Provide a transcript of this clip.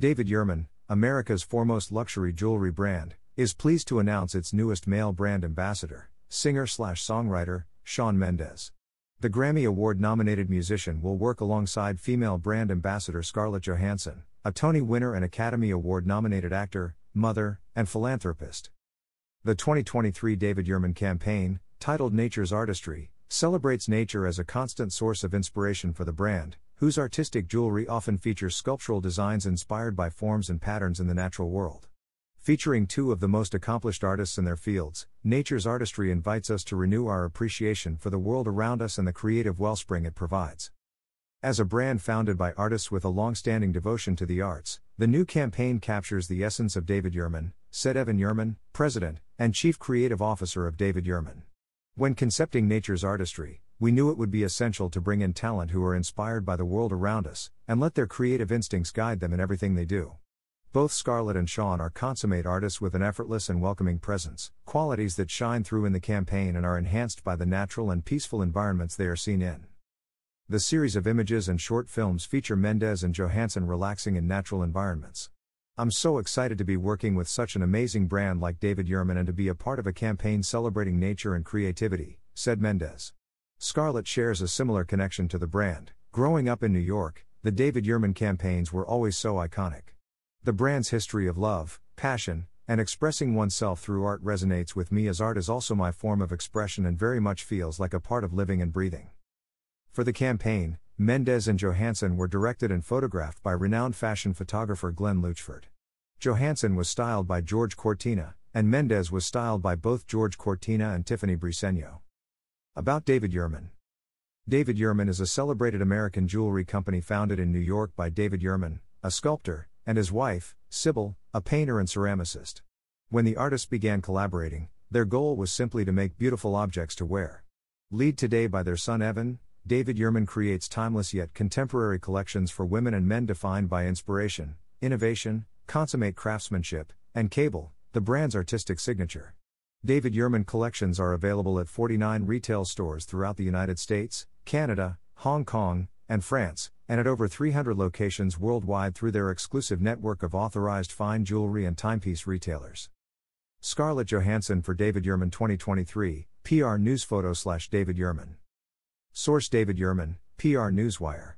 David Yurman, America's foremost luxury jewelry brand, is pleased to announce its newest male brand ambassador, singer-slash-songwriter, Shawn Mendes. The Grammy Award nominated musician will work alongside female brand ambassador Scarlett Johansson, a Tony winner and Academy Award nominated actor, mother, and philanthropist. The 2023 David Yurman campaign, titled Nature's Artistry, celebrates nature as a constant source of inspiration for the brand, whose artistic jewelry often features sculptural designs inspired by forms and patterns in the natural world. Featuring two of the most accomplished artists in their fields, Nature's Artistry invites us to renew our appreciation for the world around us and the creative wellspring it provides. As a brand founded by artists with a long standing devotion to the arts, the new campaign captures the essence of David Yurman, said Evan Yurman, President and Chief Creative Officer of David Yurman. When concepting Nature's Artistry, we knew it would be essential to bring in talent who are inspired by the world around us, and let their creative instincts guide them in everything they do. Both Scarlett and Shawn are consummate artists with an effortless and welcoming presence, qualities that shine through in the campaign and are enhanced by the natural and peaceful environments they are seen in. The series of images and short films feature Mendes and Johansson relaxing in natural environments. I'm so excited to be working with such an amazing brand like David Yurman and to be a part of a campaign celebrating nature and creativity, said Mendes. Scarlett shares a similar connection to the brand. Growing up in New York, the David Yurman campaigns were always so iconic. The brand's history of love, passion, and expressing oneself through art resonates with me as art is also my form of expression and very much feels like a part of living and breathing. For the campaign, Mendes and Johansson were directed and photographed by renowned fashion photographer Glen Luchford. Johansson was styled by George Cortina, and Mendes was styled by both George Cortina and Tiffany Briceño. About David Yurman. David Yurman is a celebrated American jewelry company founded in New York by David Yurman, a sculptor, and his wife, Sybil, a painter and ceramicist. When the artists began collaborating, their goal was simply to make beautiful objects to wear. Lead today by their son Evan, David Yurman creates timeless yet contemporary collections for women and men defined by inspiration, innovation, consummate craftsmanship, and cable, the brand's artistic signature. David Yurman collections are available at 49 retail stores throughout the United States, Canada, Hong Kong, and France, and at over 300 locations worldwide through their exclusive network of authorized fine jewelry and timepiece retailers. Scarlett Johansson for David Yurman 2023, PR News Photo slash David Yurman. Source David Yurman, PR Newswire.